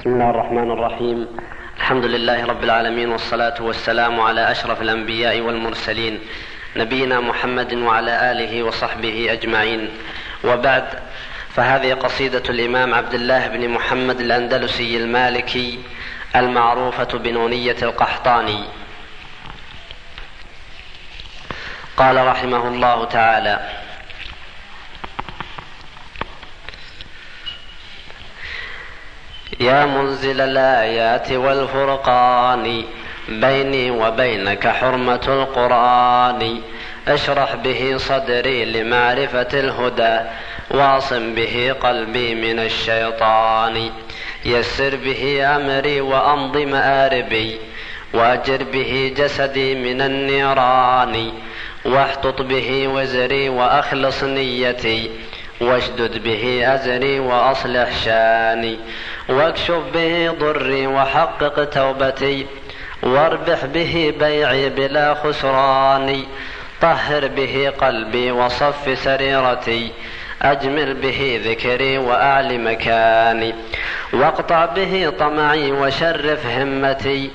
بسم الله الرحمن الرحيم. الحمد لله رب العالمين والصلاة والسلام على أشرف الأنبياء والمرسلين نبينا محمد وعلى آله وصحبه أجمعين. وبعد فهذه قصيدة الإمام عبد الله بن محمد الأندلسي المالكي المعروفة بنونية القحطاني. قال رحمه الله تعالى يا منزل الآيات والفرقان بيني وبينك حرمة القرآن. أشرح به صدري لمعرفة الهدى واصم به قلبي من الشيطان. يسر به أمري وأمض مآربي وأجر به جسدي من النيران. واحطط به وزري وأخلص نيتي واشدد به أزري وأصلح شاني. واكشف به ضري وحقق توبتي واربح به بيعي بلا خسران طهر به قلبي وصف سريرتي أجمل به ذكري وأعل مكاني واقطع به طمعي وشرف همتي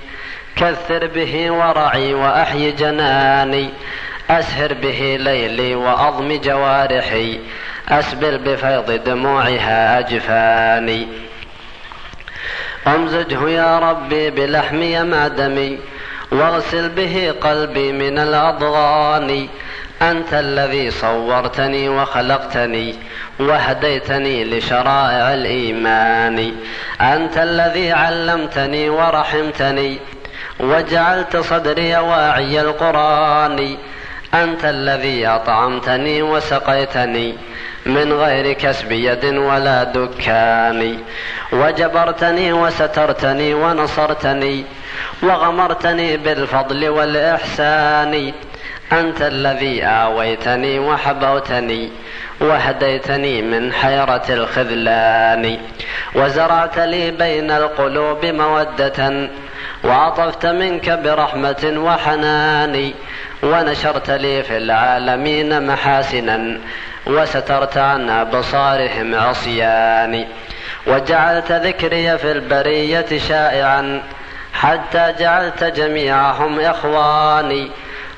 كثر به ورعي وأحي جناني أسهر به ليلي وأضم جوارحي أسبل بفيض دموعها أجفاني. أمزجه يا ربي بلحمي مع دمي واغسل به قلبي من الأضغان. أنت الذي صورتني وخلقتني وهديتني لشرائع الإيمان. أنت الذي علمتني ورحمتني وجعلت صدري واعي القرآن. أنت الذي أطعمتني وسقيتني من غير كسب يد ولا دكان. وجبرتني وسترتني ونصرتني وغمرتني بالفضل والإحسان. أنت الذي آويتني وحبوتني وهديتني من حيرة الخذلان. وزرعت لي بين القلوب مودة وعطفت منك برحمة وحنان. ونشرت لي في العالمين محاسنا وسترت عن أبصارهم عصياني. وجعلت ذكري في البرية شائعا حتى جعلت جميعهم إخواني.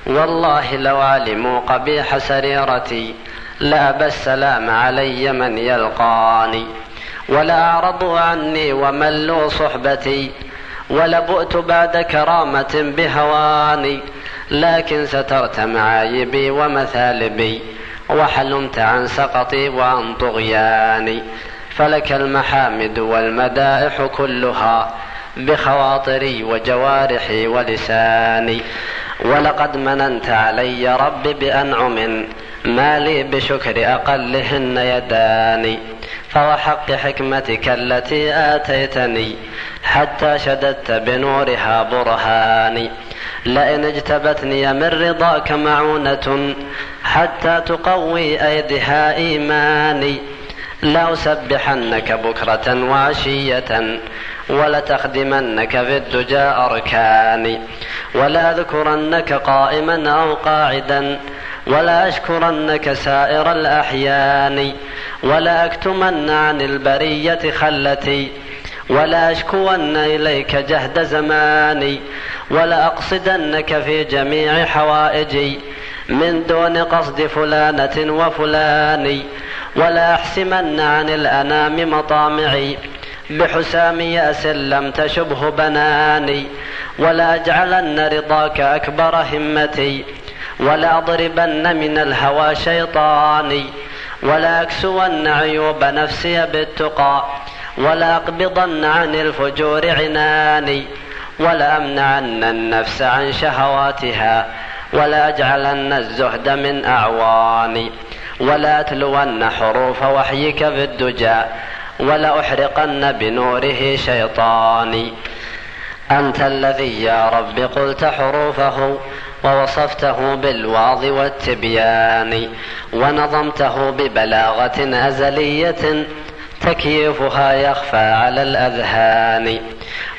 والله لو علموا قبيح سريرتي لأبى السلام علي من يلقاني. ولأعرضوا عني وملوا صحبتي. ولبؤت بعد كرامة بهواني. لكن سترت معايبي ومثالبي وحلمت عن سقطي وعن طغياني. فلك المحامد والمدائح كلها بخواطري وجوارحي ولساني. ولقد مننت علي رب بأنعم ما لي بشكر أقلهن يداني. فوحق حكمتك التي آتيتني حتى شددت بنورها برهاني. لئن اجتبتني من رضاك معونة حتى تقوي أيدها إيماني لأسبحنك بكرة وعشية ولتخدمنك في الدجى أركاني ولأذكرنك قائما أو قاعدا ولا أشكرنك سائر الأحيان ولا أكتمن عن البرية خلتي ولا أشكون إليك جهد زماني ولا أقصدنك في جميع حوائجي من دون قصد فلانة وفلان ولا أحسمن عن الأنام مطامعي بحسام يأس لم تشبه بناني ولا أجعلن رضاك أكبر همتي ولا أضربن من الهوى شيطاني ولا أكسون عيوب نفسي بالتقى ولا أقبضن عن الفجور عناني. ولا أمنعن النفس عن شهواتها ولا أجعلن الزهد من أعواني ولا أتلون حروف وحيك في الدجى ولا أحرقن بنوره شيطاني أنت الذي يا رب قلت حروفه ووصفته بالواض والتبيان ونظمته ببلاغة أزلية تكييفها يخفى على الأذهان.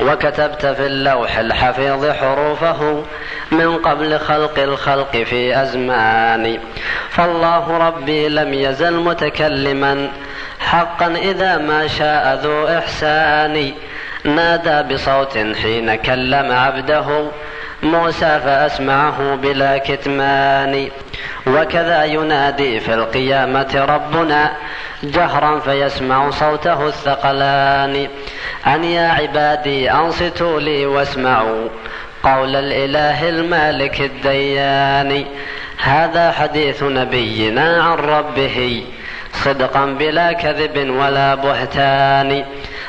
وكتبت في اللوح الحفيظ حروفه من قبل خلق الخلق في أزمان. فالله ربي لم يزل متكلما. حقا إذا ما شاء ذو إحسان. نادى بصوت حين كلم عبده. موسى فأسمعه بلا كتمان. وكذا ينادي في القيامة ربنا. جهرا فيسمع صوته الثقلان. أن يا عبادي أنصتوا لي واسمعوا قول الإله المالك الديان. هذا حديث نبينا عن ربه صدقا بلا كذب ولا بهتان.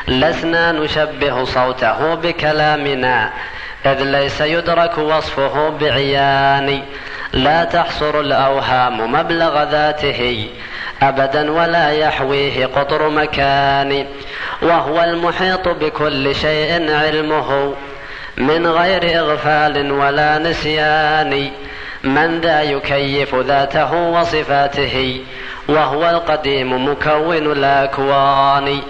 لسنا نشبه صوته بكلامنا إذ ليس يدرك وصفه بعيان. لا تحصر الأوهام مبلغ ذاته أبدا ولا يحويه قطر مكان وهو المحيط بكل شيء علمه من غير إغفال ولا نسيان من ذا يكيف ذاته وصفاته وهو القديم مكون الأكوان.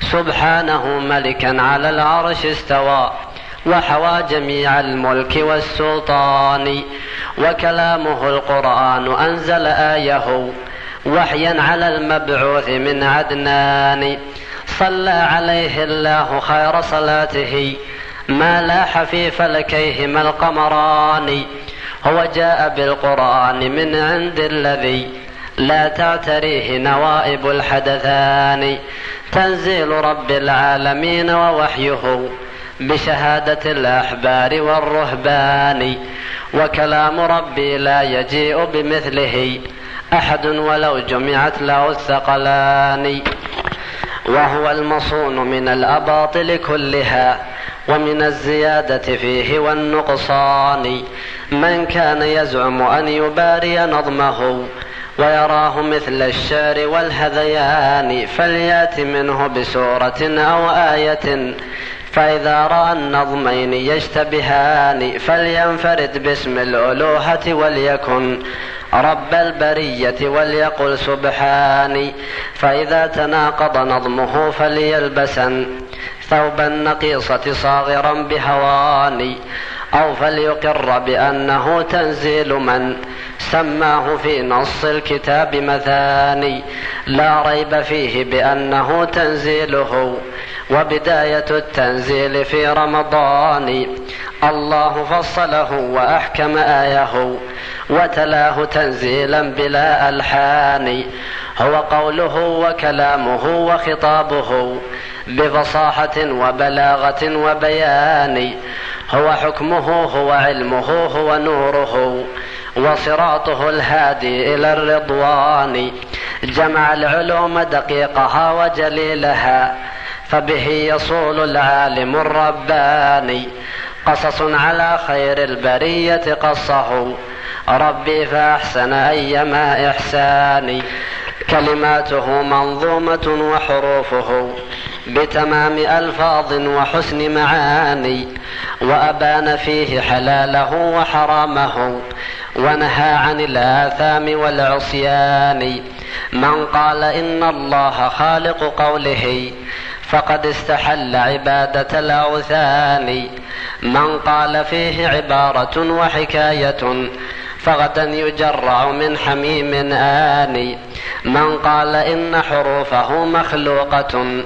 سبحانه ملكا على العرش استوى وحوى جميع الملك والسلطان وكلامه القرآن أنزل آية. وحيا على المبعوث من عدنان. صلى عليه الله خير صلاته. ما لاح في فلكيهما القمران. هو جاء بالقرآن من عند الذي لا تعتريه نوائب الحدثان. تنزيل رب العالمين ووحيه بشهادة الأحبار والرهبان. وكلام ربي لا يجيء بمثله. أحد ولو جمعت له الثقلان وهو المصون من الأباطل كلها ومن الزيادة فيه والنقصان. من كان يزعم أن يباري نظمه ويراه مثل الشعر والهذيان فليأت منه بسورة أو آية. فإذا رأى النظمين يشتبهان فلينفرد باسم الألوهة وليكن رب البرية وليقل سبحاني فإذا تناقض نظمه فليلبسن ثوب النقيصة صاغرا بهواني أو فليقر بأنه تنزيل من سماه في نص الكتاب مثاني. لا ريب فيه بأنه تنزيله وبداية التنزيل في رمضان. الله فصله وأحكم آيه وتلاه تنزيلا بلا ألحان. هو قوله وكلامه وخطابه بفصاحة وبلاغة وبيان. هو حكمه هو علمه هو نوره وصراطه الهادي إلى الرضوان. جمع العلوم دقيقها وجليلها فبه يصول العالم الرباني. قصص على خير البرية قصه. ربي فأحسن أيما إحساني. كلماته منظومة وحروفه بتمام ألفاظ وحسن معاني وأبان فيه حلاله وحرامه ونهى عن الآثام والعصيان. من قال إن الله خالق قوله فقد استحل عبادة الأوثان. من قال فيه عبارة وحكاية فغدا يجرع من حميم آني. من قال إن حروفه مخلوقة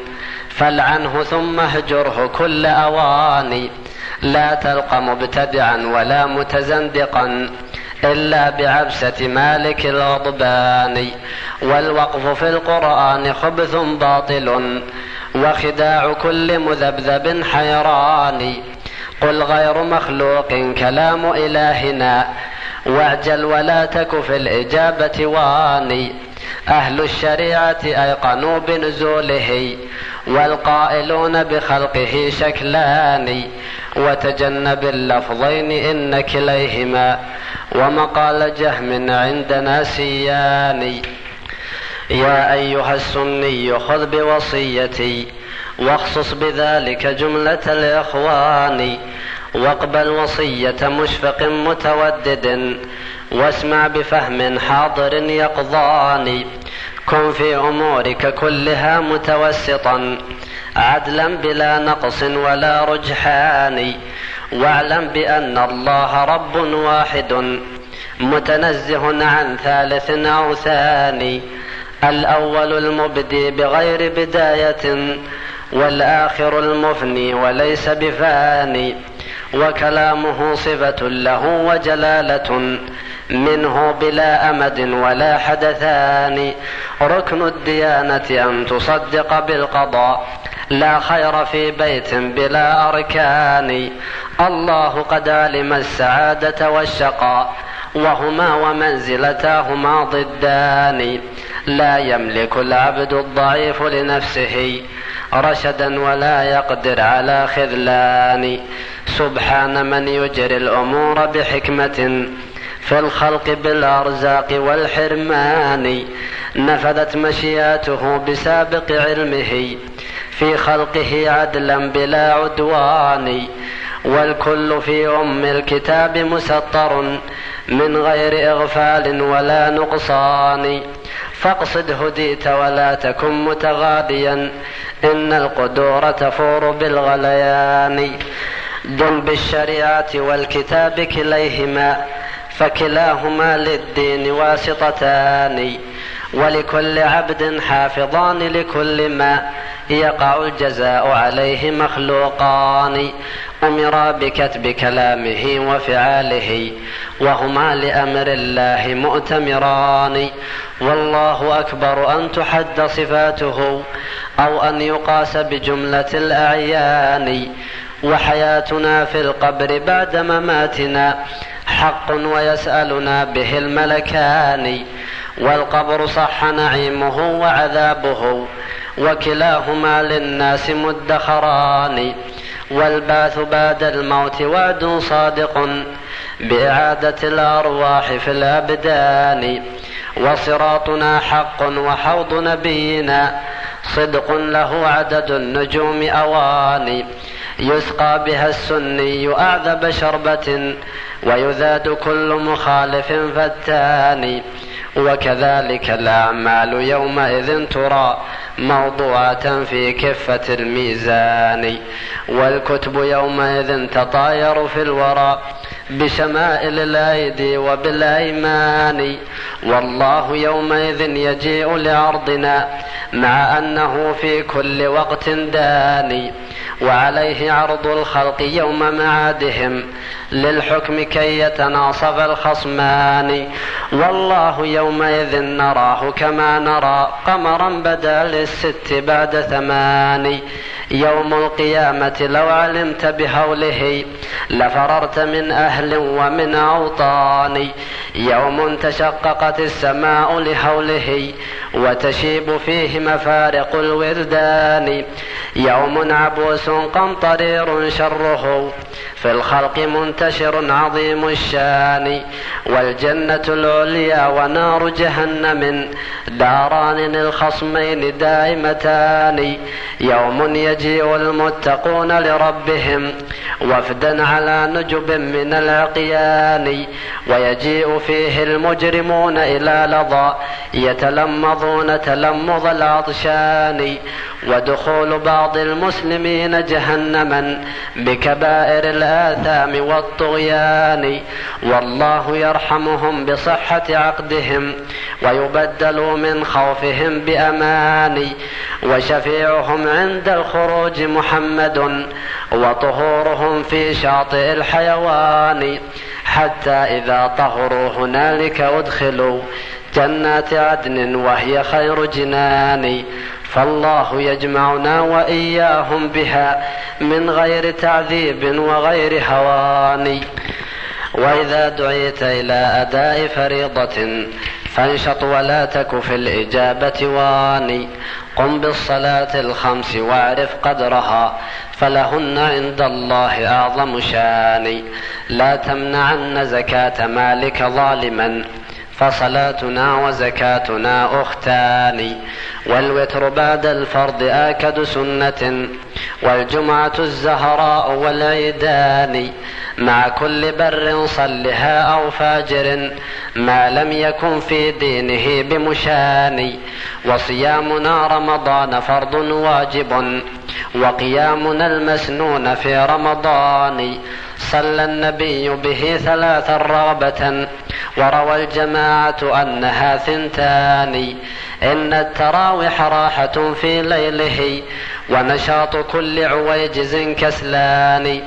فالعنه ثم اهجره كل أواني. لا تلقى مبتدعا ولا متزندقا إلا بعبسة مالك الغضبان. والوقف في القرآن خبث باطل وخداع كل مذبذب حيران. قل غير مخلوق كلام إلهنا واعجل ولا تك في الإجابة واني. أهل الشريعة أيقنوا بنزوله والقائلون بخلقه شكلان وتجنب اللفظين إن كليهما ومقال جهم عندنا سيان يا أيها السني خذ بوصيتي واخصص بذلك جملة الإخوان. واقبل وصية مشفق متودد واسمع بفهم حاضر يقظان. كن في أمورك كلها متوسطا عدلا بلا نقص ولا رجحان. واعلم بأن الله رب واحد متنزه عن ثالث أو ثاني. الأول المبدي بغير بداية والآخر المفني وليس بفاني. وكلامه صفة له وجلالة منه بلا أمد ولا حدثان. ركن الديانة أن تصدق بالقضاء لا خير في بيت بلا أركان. الله قد علم السعادة والشقاء وهما ومنزلتاهما ضدان. لا يملك العبد الضعيف لنفسه رشدا ولا يقدر على خذلان. سبحان من يجري الأمور بحكمة في الخلق بالأرزاق والحرمان. نفذت مشياته بسابق علمه في خلقه عدلا بلا عدوان. والكل في أم الكتاب مسطر من غير إغفال ولا نقصان. فاقصد هديت ولا تكن متغاديا إن القدور تفور بالغليان. دل بالشريعة والكتاب كليهما فكلاهما للدين واسطتان. ولكل عبد حافظان لكل ما يقع الجزاء عليه مخلوقان. امرا بكتب كلامه وفعاله وهما لأمر الله مؤتمران. والله أكبر أن تحد صفاته أو أن يقاس بجملة الأعيان. وحياتنا في القبر بعد مماتنا حق ويسألنا به الملكان. والقبر صح نعيمه وعذابه وكلاهما للناس مدخران والبعث بعد الموت وعد صادق بإعادة الأرواح في الأبدان وصراطنا حق وحوض نبينا صدق له عدد النجوم أواني يسقى بها السني أعذب شربة ويذاد كل مخالف فتان. وكذلك الأعمال يومئذ ترى موضوعة في كفة الميزان. والكتب يومئذ تطاير في الورى بشمائل الأيدي وبالأيمان. والله يومئذ يجيء لعرضنا مع أنه في كل وقت داني وعليه عرض الخلق يوم معادهم. للحكم كي يتناصف الخصمان. والله يومئذ نراه كما نرى قمرا بدأ للست بعد ثمان. يوم القيامة لو علمت بهوله لفررت من أهل ومن أوطان. يوم تشققت السماء لهوله وتشيب فيه مفارق الوردان. يوم عبوس قمطرير شره. في الخلق منتشر عظيم الشان. والجنة العليا ونار جهنم. داران للخصمين دائمتان. يوم يجيء المتقون لربهم. وفدا على نجب من العقيان. ويجيء فيه المجرمون إلى لظى يتلمظون تلمظ العطشان ودخول بعض المسلمين جهنما بكبائر الآثام والطغيان. والله يرحمهم بصحة عقدهم ويبدل من خوفهم بأمان. وشفيعهم عند الخروج محمد وطهورهم في شاطئ الحيوان. حتى إذا طهروا هنالك أدخلوا جنات عدن وهي خير جنان فالله يجمعنا وإياهم بها من غير تعذيب وغير هوان. وإذا دعيت إلى أداء فريضة فانشط ولا تك في الإجابة واني. قم بالصلاة الخمس واعرف قدرها فلهن عند الله أعظم شان لا تمنعن زكاة مالك ظالما. فصلاتنا وزكاتنا أختان والوتر بعد الفرض آكد سنة والجمعة الزهراء والعيدان. مع كل بر صلها أو فاجر ما لم يكن في دينه بمشان. وصيامنا رمضان فرض واجب. وقيامنا المسنون في رمضان. صلى النبي به ثلاثا رغبة وروى الجماعة أنها ثنتان. إن التراوح راحة في ليله ونشاط كل عويجز كسلان.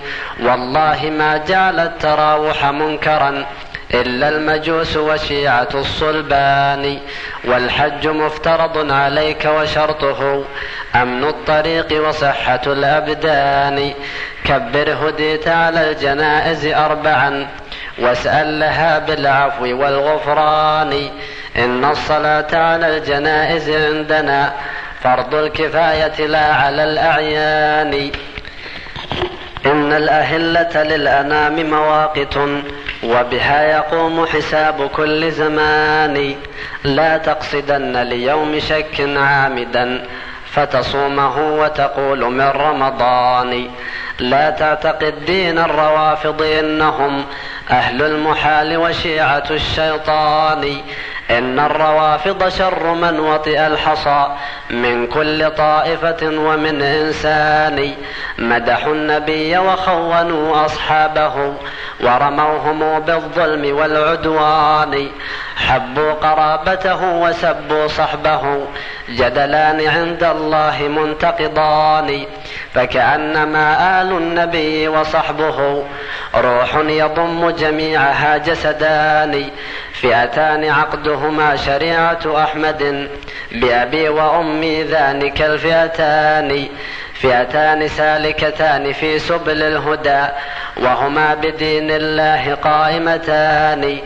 والله ما جعل التراوح منكرا إلا المجوس وشيعة الصلبان والحج مفترض عليك وشرطه أمن الطريق وصحة الأبدان. كبر هديت على الجنائز أربعا واسأل لها بالعفو والغفران. إن الصلاة على الجنائز عندنا فرض الكفاية لا على الأعيان. إن الأهلة للأنام مواقت وبها يقوم حساب كل زمان. لا تقصدن ليوم شك عامدا فتصومه وتقول من رمضان. لا تعتقد دين الروافض إنهم أهل المحال وشيعة الشيطان. إن الروافض شر من وطئ الحصى من كل طائفة ومن إنسان مدحوا النبي وخونوا أصحابه ورموهم بالظلم والعدوان حبوا قرابته وسبوا صحبه جدلان عند الله منتقضان فكأنما آل النبي وصحبه روح يضم جميعها جسدان فئتان عقدهما شريعة أحمد بأبي وأمي ذلك الفئتان فئتان سالكتان في سبل الهدى وهما بدين الله قائمتان.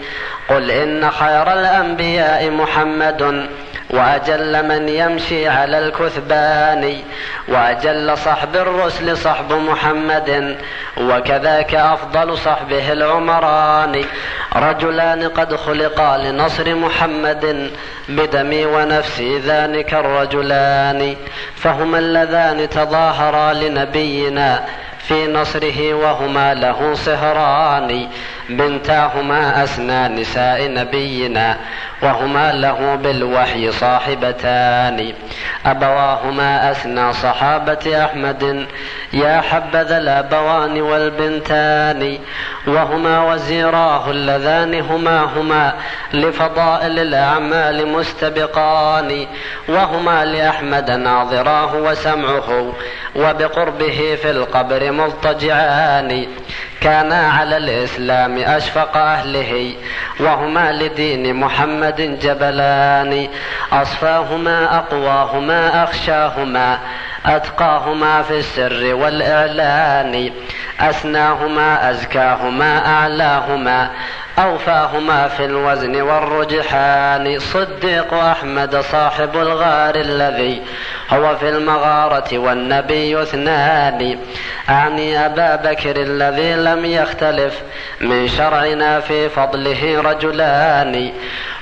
قل إن خير الأنبياء محمد وأجل من يمشي على الكثبان وأجل صحب الرسل صحب محمد وكذاك أفضل صحبه العمران. رجلان قد خلقا لنصر محمد بدمي ونفسي ذلك الرجلان. فهما اللذان تظاهرا لنبينا في نصره وهما له صهران. بنتاهما أسنى نساء نبينا. وهما له بالوحي صاحبتان. أبواهما أسنى صحابة أحمد. يا حبذا الأبوان والبنتان. وهما وزيراه اللذان. هما هما لفضائل الأعمال مستبقان. وهما لأحمد ناظراه وسمعه. وبقربه في القبر مضطجعان. كانا على الإسلام أشفق أهله وهما لدين محمد جبلان. أصفاهما أقواهما أخشاهما أتقاهما في السر والإعلان. أسناهما أزكاهما أعلاهما. أوفاهما في الوزن والرجحان. صديق أحمد صاحب الغار الذي هو في المغارة والنبي اثنان. أعني أبا بكر الذي لم يختلف من شرعنا في فضله رجلان.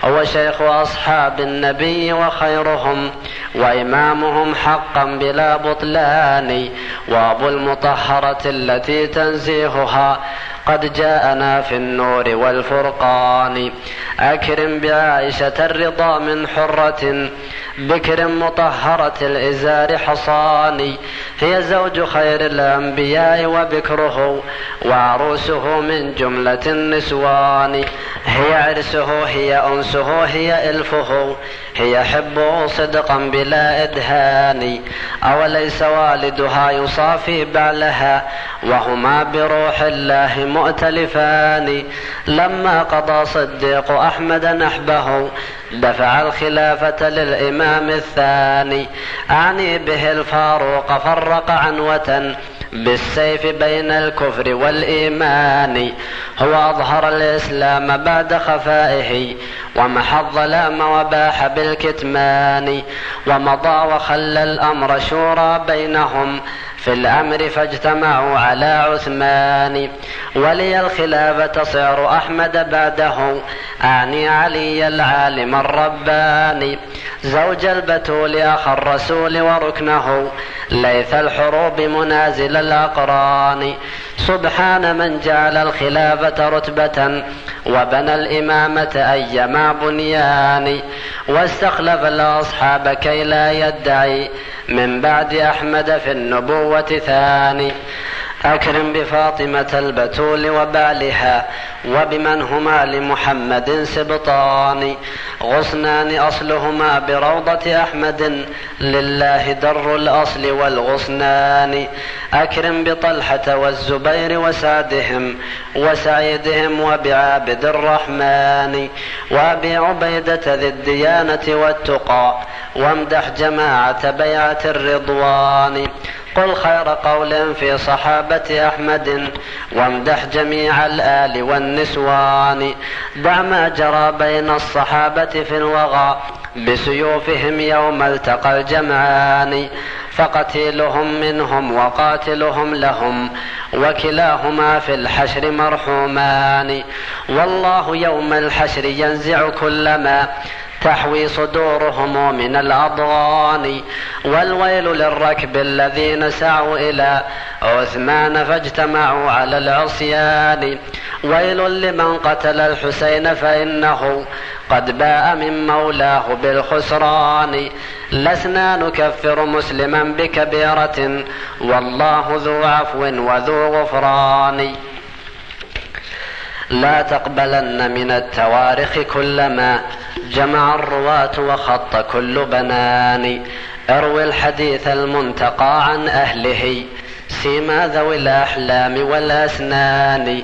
هو شيخ أصحاب النبي وخيرهم وإمامهم حقا بلا بطلان. وأبو المطهرة التي تنزيهها قد جاءنا في النور والفرقان. أكرم بعائشة الرضا من حرة بكر مطهرة الإزار حصان. هي زوج خير الأنبياء وبكره وعروسه من جملة النسوان. هي عرسه هي أنسه هي إلفه. هي حبه صدقا بلا إدهان أوليس والدها يصافي بعلها وهما بروح الله مؤتلفان. لما قضى صديق أحمد نحبه دفع الخلافة للإمام الثاني. أعني به الفاروق فرق عنوة. بالسيف بين الكفر والإيمان. هو أظهر الإسلام بعد خفائه ومحى الظلام وباح بالكتمان ومضى وخلى الأمر شورى بينهم. في الأمر فاجتمعوا على عثمان ولي الخلافة صعر أحمد بعده أعني علي العالم الرباني. زوج البتول أخ الرسول وركنه ليث الحروب منازل الأقران. سبحان من جعل الخلافة رتبة وبنى الإمامة أيما بنيان واستخلف الأصحاب كي لا يدعي من بعد أحمد في النبوة ثاني أكرم بفاطمة البتول وبعلها وبمن هما لمحمد سبطان. غصنان أصلهما بروضة أحمد. لله در الأصل والغصنان أكرم بطلحة والزبير وسعدهم وسعيدهم وبعابد الرحمن. وأبي عبيدة ذي الديانة والتقى. وامدح جماعة بيعة الرضوان. قل خير قول في صحابة أحمد وامدح جميع الآل والنسوان. دع ما جرى بين الصحابة في الوغى بسيوفهم يوم التقى الجمعان. فقتيلهم منهم وقاتلهم لهم وكلاهما في الحشر مرحومان. والله يوم الحشر ينزع كل ما تحوي صدورهم من الأضغان والويل للركب الذين سعوا إلى عثمان فاجتمعوا على العصيان. ويل لمن قتل الحسين فإنه قد باء من مولاه بالخسران. لسنا نكفر مسلما بكبيرة والله ذو عفو وذو غفران. لا تقبلن من التوارخ كلما جمع الرواة وخط كل بنان. اروي الحديث المنتقى عن أهله سيما ذوي الأحلام والأسنان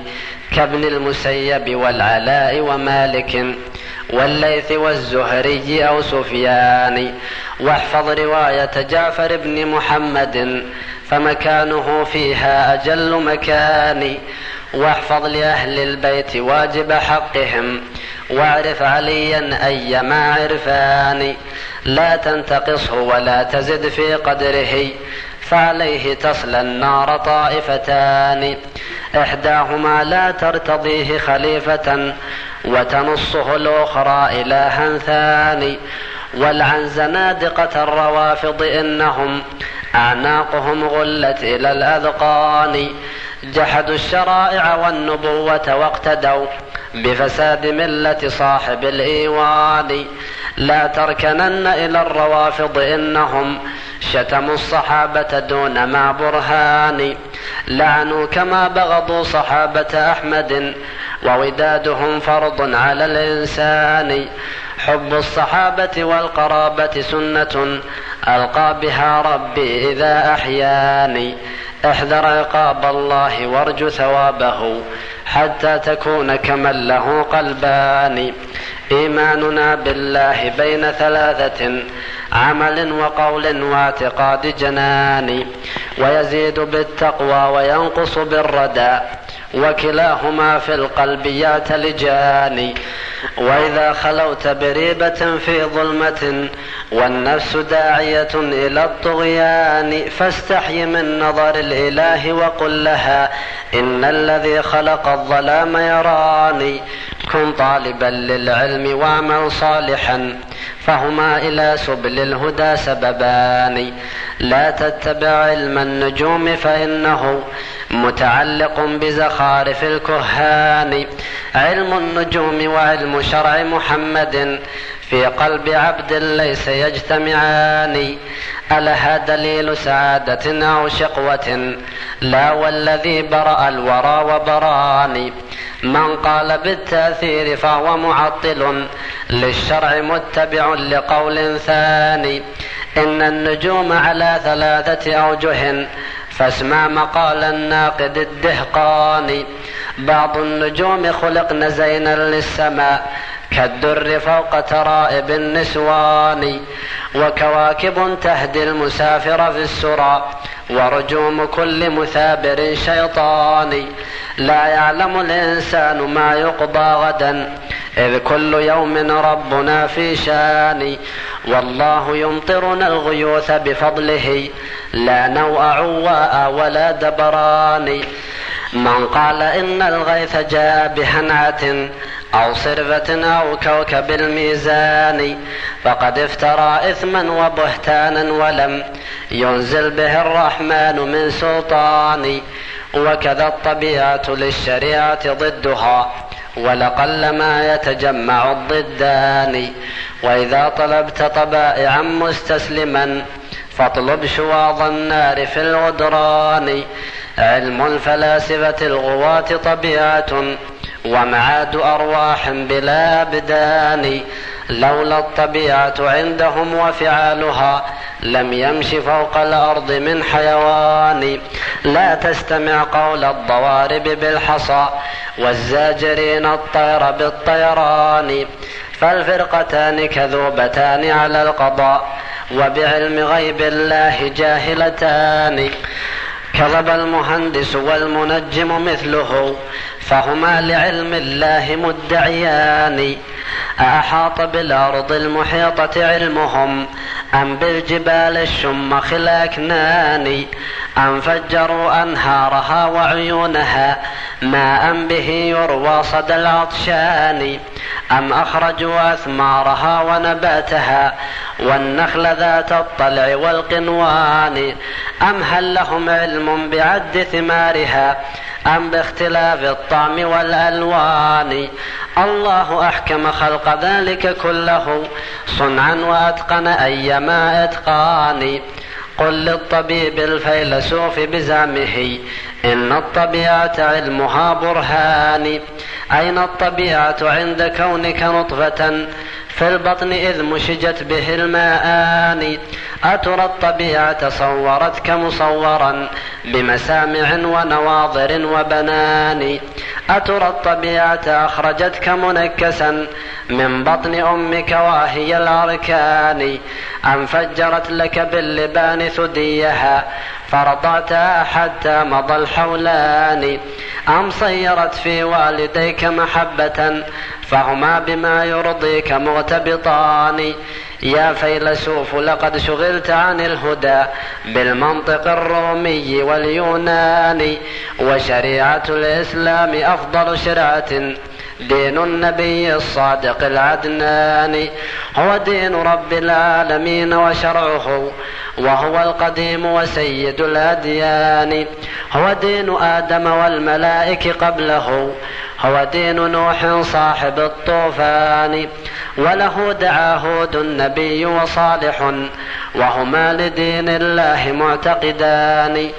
كابن المسيب والعلاء ومالك والليث والزهري أو سفيان. واحفظ رواية جعفر بن محمد فمكانه فيها أجل مكان. واحفظ لأهل البيت واجب حقهم واعرف عليا أيما عرفان لا تنتقصه ولا تزد في قدره فعليه تصلى النار طائفتان. إحداهما لا ترتضيه خليفة وتنصه الأخرى إلها ثاني. والعن زنادقة الروافض إنهم أعناقهم غلت إلى الأذقان. جحدوا الشرائع والنبوة واقتدوا بفساد ملة صاحب الإيوان. لا تركنن إلى الروافض إنهم شتموا الصحابة دون ما برهان. لعنوا كما بغضوا صحابة أحمد وودادهم فرض على الإنسان. حب الصحابة والقرابة سنة ألقى بها ربي إذا أحياني. احذر عقاب الله وارجو ثوابه حتى تكون كمن له قلبان. إيماننا بالله بين ثلاثة عمل وقول واعتقاد جنان. ويزيد بالتقوى وينقص بالردى. وكلاهما في القلب يعتلجان وإذا خلوت بريبة في ظلمة والنفس داعية إلى الطغيان فاستحي من نظر الإله وقل لها إن الذي خلق الظلام يراني. كن طالبا للعلم واعمل صالحا فهما إلى سبل الهدى سببان. لا تتبع علم النجوم فإنه متعلق بزخارف الكهان علم النجوم وعلم شرع محمد في قلب عبد ليس يجتمعان. ألها دليل سعادة أو شقوة؟ لا والذي برأ الورى وبراني. من قال بالتأثير فهو معطل. للشرع متبع لقول ثاني. إن النجوم على ثلاثة أوجه. فاسمع مقال الناقد الدهقاني. بعض النجوم خلقن زينا للسماء كالدر فوق ترائب النسوان. وكواكب تهدي المسافر في السرى ورجوم كل مثابر شيطان لا يعلم الإنسان ما يقضى غدا إذ كل يوم ربنا في شان والله يمطرنا الغيوث بفضله لا نوء عواء ولا دبران من قال إن الغيث جاء بهنعة أو صرفة أو كوكب الميزان فقد افترى إثما وبهتانا ولم ينزل به الرحمن من سلطان وكذا الطبيعة للشريعة ضدها ولقل ما يتجمع الضدان. وإذا طلبت طبائعا مستسلما فاطلب شواظ النار في الغدران. علم الفلاسفة الغواة طبيعة ومعاد أرواح بلا أبدان لولا الطبيعة عندهم وفعالها لم يمش فوق الأرض من حيوان. لا تستمع قول الضوارب بالحصى والزاجرين الطير بالطيران. فالفرقتان كذوبتان على القضاء وبعلم غيب الله جاهلتان. كذب المهندس والمنجم مثله فهما لعلم الله مدعيان. أحاط بالأرض المحيطة علمهم أم بالجبال الشمخ الأكنان أم فجروا أنهارها وعيونها ماء به يروى صدى العطشان. أم أخرجوا أثمارها ونباتها والنخل ذات الطلع والقنوان. أم هل لهم علم بعد ثمارها أم باختلاف الطعم والألوان. الله أحكم خلق ذلك كله صنعا وأتقن أيما إتقان. قل للطبيب الفيلسوف بزعمه إن الطبيعة علمها برهان. أين الطبيعة عند كونك نطفة؟ في البطن إذ مشجت به الماءان. أترى الطبيعة صورتك مصورا بمسامع ونواظر وبنان. أترى الطبيعة أخرجتك منكسا من بطن أمك وهي الأركان. أم فجرت لك باللبان ثديها فرضعتها حتى مضى الحولان. أم صيرت في والديك محبة فهما بما يرضيك مغتبطان. يا فيلسوف لقد شغلت عن الهدى بالمنطق الرومي واليوناني وشريعة الإسلام أفضل شرعة. دين النبي الصادق العدنان. هو دين رب العالمين وشرعه. وهو القديم وسيد الأديان. هو دين آدم والملائك قبله. هو دين نوح صاحب الطوفان. وله دعا هود النبي وصالح. وهما لدين الله معتقدان.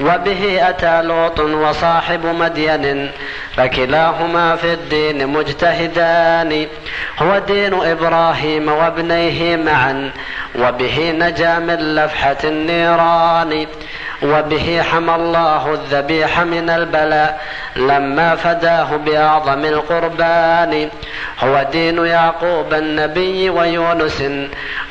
وبه أتى لوط وصاحب مدين. فكلاهما في الدين مجتهدان. هو دين إبراهيم وابنيه معا. وبه نجا من لفحة النيران. وبه حمى الله الذبيح من البلاء لما فداه بأعظم القربان. هو دين يعقوب النبي ويونس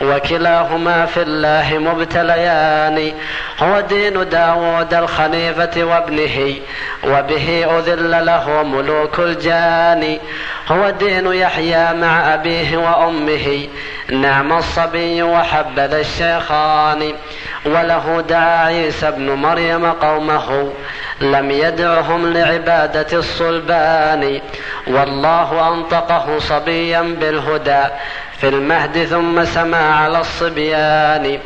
وكلاهما في الله مبتليان. هو دين داود الخليفة وابنه وبه أذل له ملوك الجان. هو دين يحيى مع أبيه وأمه نعم الصبي وحبذا الشيخان. وله دعا عيسى ابن مريم قومه لم يدعهم لعبادة الصلبان والله أنطقه صبيا بالهدى في المهد ثم سما على الصبيان.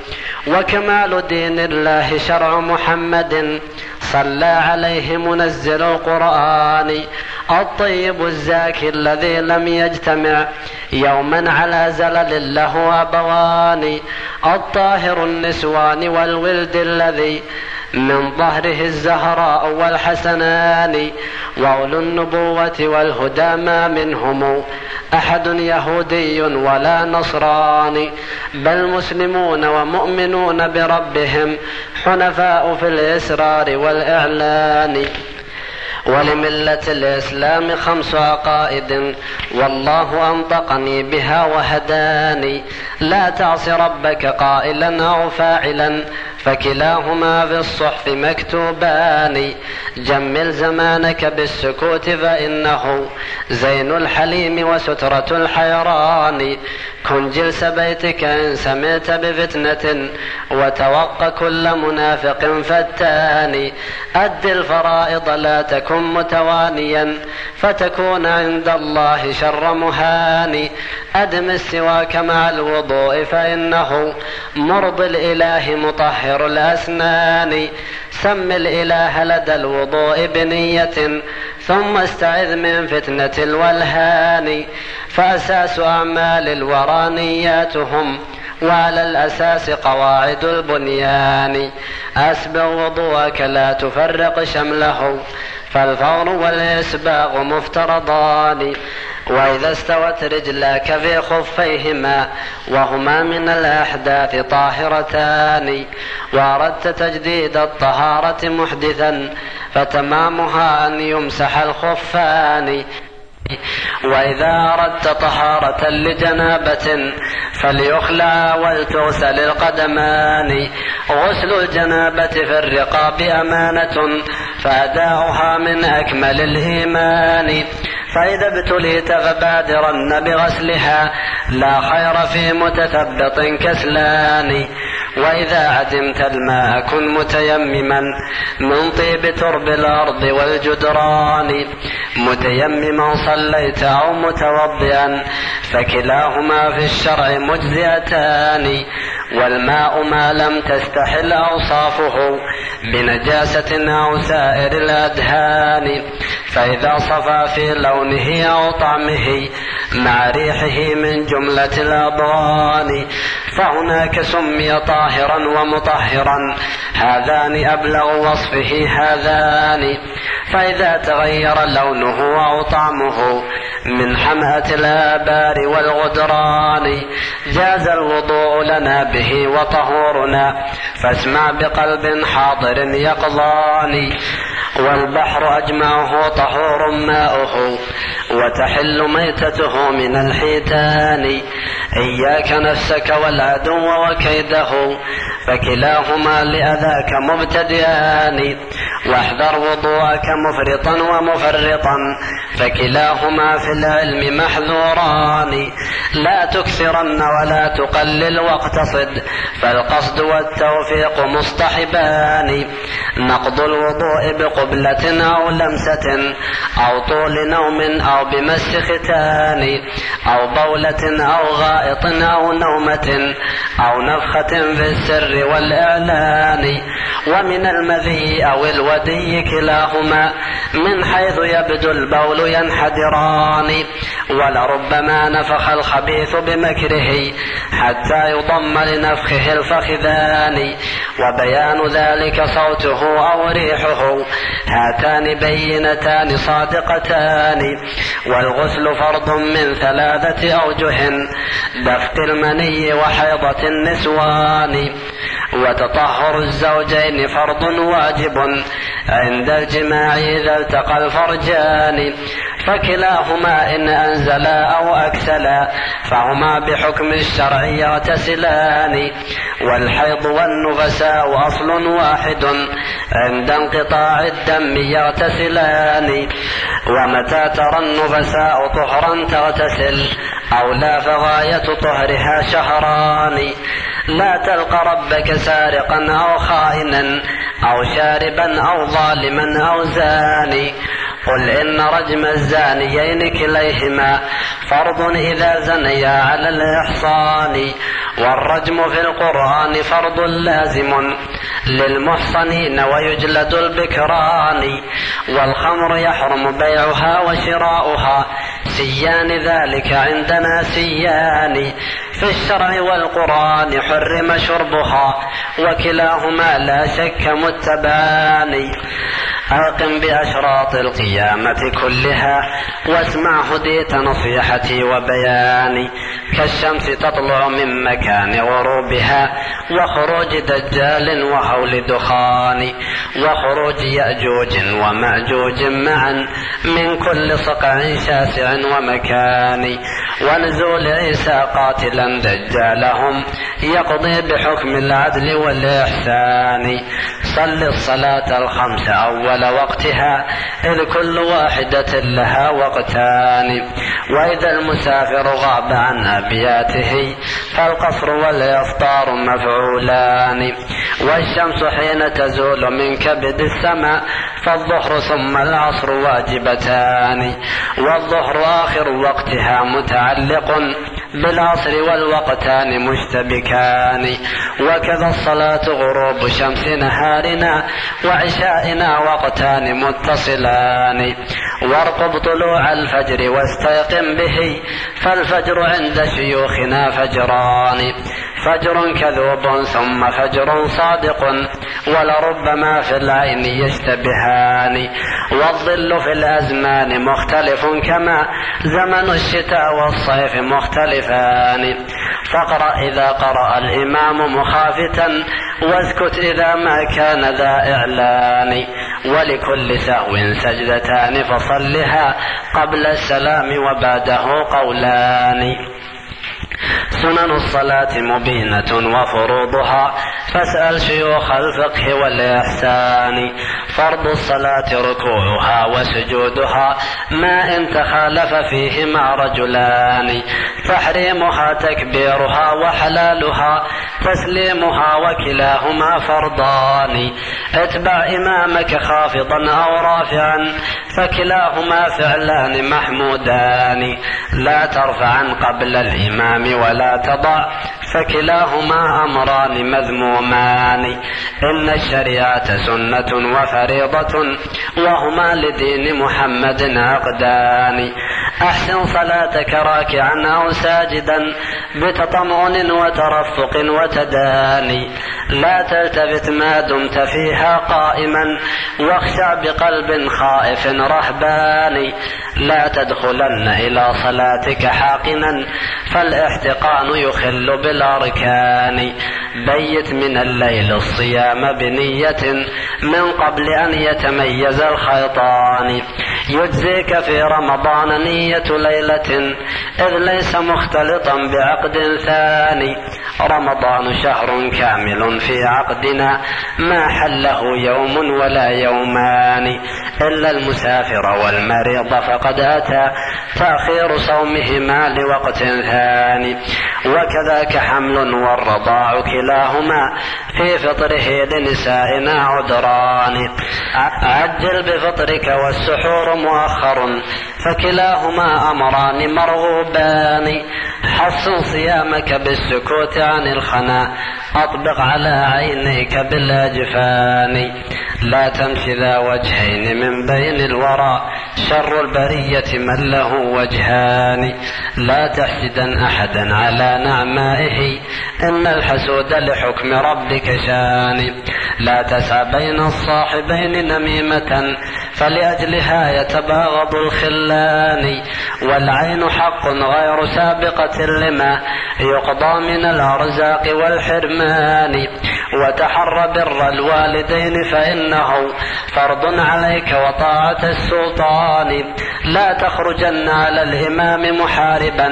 وكمال دين الله شرع محمد صلى عليه منزل القرآن. الطيب الزاكي الذي لم يجتمع يوما على زلل له أبوان الطاهر النسوان والولد الذي من ظهره الزهراء والحسنان وأولو النبوة والهدى ما منهم أحد يهودي ولا نصراني بل مسلمون ومؤمنون بربهم حنفاء في الإسرار والإعلان. ولملة الإسلام خمس عقائد والله أنطقني بها وهداني. لا تعص ربك قائلا أو فاعلا. فكلاهما في الصحف مكتوبان جمل زمانك بالسكوت فإنه زين الحليم وسترة الحيران. كن جلس بيتك إن سمعت بفتنة وتوق كل منافق فتان. أد الفرائض لا تكن متوانيا فتكون عند الله شر مهان. أدم السواك مع الوضوء فإنه مرضي الإله مطهر. الأسنان سم الإله لدى الوضوء بنية ثم استعذ من فتنة الولهان فأساس أعمال الورى نياتهم وعلى الأساس قواعد البنيان. أسبغ وضوءك لا تفرق شمله فالفور والإسباغ مفترضان. وإذا استوت رجلاك في خفيهما وهما من الأحداث طاهرتان وأردت تجديد الطهارة محدثا فتمامها أن يمسح الخفان. وإذا أردت طهارة لجنابة فليخلع ولتغسل القدمان. غسل الجنابة في الرقاب أمانة فأداؤها من أكمل الإيمان. فإذا ابتليت فبادرن بغسلها. لا خير في متثبط كسلان. وإذا عدمت الماء كن متيمما من طيب ترب الأرض والجدران. متيمما صليت أو متوضئا فكلاهما في الشرع مجزئتان. والماء ما لم تستحل أوصافه بنجاسة أو سائر الأدهان. فإذا صفى في لونه أو طعمه مع ريحه من جملة الأضغان. فهناك سمي طاهرا ومطهرا. هذان أبلغ وصفه هذان. فإذا تغير لونه أو طعمه من حمأة الآبار والغدران جاز الوضوء لنا به وطهورنا. فاسمع بقلب حاضر يقظان. والبحر أجمعه طهور ماؤه وتحل ميتته من الحيتان. إياك نفسك والعدو وكيده فكلاهما لأذاك مبتدئان. واحذر وضوءك مفرطا ومفرطا فكلاهما في العلم محذوران. لا تكثرن ولا تقلل واقتصد فالقصد والتوفيق مصطحبان. نقض الوضوء بقبلة أو لمسة أو طول نوم أو بمس ختان أو بولة أو غائط أو نومة. أو نفخة في السر والإعلان ومن المذي أو الودي كلاهما من حيث يبدو البول ينحدران. ولربما نفخ الخبيث بمكره حتى يضم لنفخه الفخذان. وبيان ذلك صوته أو ريحه هاتان بينتان صادقتان. والغسل فرض من ثلاثة أوجه دفق المني وحيضة النسوان. وتطهر الزوجين فرض واجب عند الجماع إذا التقى الفرجان. فكلاهما إن أنزلا أو أكسلا فهما بحكم الشرع يغتسلان. والحيض والنفساء أصل واحد عند انقطاع الدم يغتسلان. ومتى ترى النفساء طهرا تغتسل أو لا فغاية طهرها شهران. لا تلقى ربك سارقا أو خائنا أو شاربا أو ظالما أو زاني. قل إن رجم الزانيين كليهما فرض إذا زنيا على الإحصان والرجم في القرآن فرض لازم للمحصنين ويجلد البكران والخمر يحرم بيعها وشراؤها سيان ذلك عندنا سيان. في الشرع والقرآن حرم شربها وكلاهما لا شك متبان. أقم بأشراط القيامة كلها واسمع هديت نصيحتي وبياني كالشمس تطلع من مكان غروبها وخروج دجال وهول دخان وخروج يأجوج ومأجوج معا. من كل صقع شاسع ومكان ونزول عيسى قاتلا دجالهم يقضي بحكم العدل والإحسان. صل الصلاة الخمس أول وقتها إذ كل واحدة لها وقتان. وإذا المسافر غاب عن أبياته فالقصر والإفطار مفعولان. والشمس حين تزول من كبد السماء فالظهر ثم العصر واجبتان. والظهر آخر وقتها متعلق بالعصر والوقتان مشتبكان. وكذا الصلاة غروب شمس نهارنا وعشائنا وقتان متصلان. وارقب طلوع الفجر واستيقن به فالفجر عند شيوخنا فجران. فجر كذوب ثم فجر صادق ولربما في العين يشتبهان. والظل في الأزمان مختلف كما زمن الشتاء والصيف مختلفان فاقرأ إذا قرأ الإمام مخافتا واسكت إذا ما كان ذا إعلان. ولكل سهو سجدتان فصلها قبل السلام وبعده قولان. سنن الصلاة مبينة وفروضها. فاسأل شيوخ الفقه والإحسان. فرض الصلاة ركوعها وسجودها. ما إن تخالف فيهما رجلان. تحريمها تكبيرها وحلالها. تسليمها وكلاهما فرضان. اتبع إمامك خافضا أو رافعا. فكلاهما فعلان محمودان. لا ترفعا قبل الإمام ولا تضع فكلاهما أمران مذمومان. إن الشريعة سنة وفريضة وهما لدين محمد عقدان. أحسن صلاتك راكعا أو ساجدا بتطمع وترفق وتداني. لا تلتفت ما دمت فيها قائما واخشع بقلب خائف رهبان لا تدخلن إلى صلاتك حاقنا فالإحتقان يخل بالأركان. بيت من الليل الصيام بنية من قبل أن يتميز الخيطان. يجزيك في رمضان نية ليلة إذ ليس مختلطا بعقد ثاني. رمضان شهر كامل في عقدنا ما حله يوم ولا يومان. إلا المسافر والمريض فقد أتى تأخير صومهما لوقت ثاني. وكذاك حمل والرضاع كلاهما في فطره لنسائنا عذران. عجل بفطرك والسحور مؤخر فكلاهما أمران مرغوبان. حصن صيامك بالسكوت عن الخنا أطبق على عينيك بالأجفان. لا تمشي ذا وجهين من بين الورى شر البرية من له وجهان. لا تحسدا أحدا على نعمائه إن الحسود لحكم ربك شان. لا تسعى بين الصاحبين نميمة فلأجلها يتباغض الخلان. والعين حق غير سابقة لما يقضى من الأرزاق والحرمان. وتحر بر الوالدين فإنه فرض عليك وطاعة السلطان. لا تخرجن على الإمام محاربا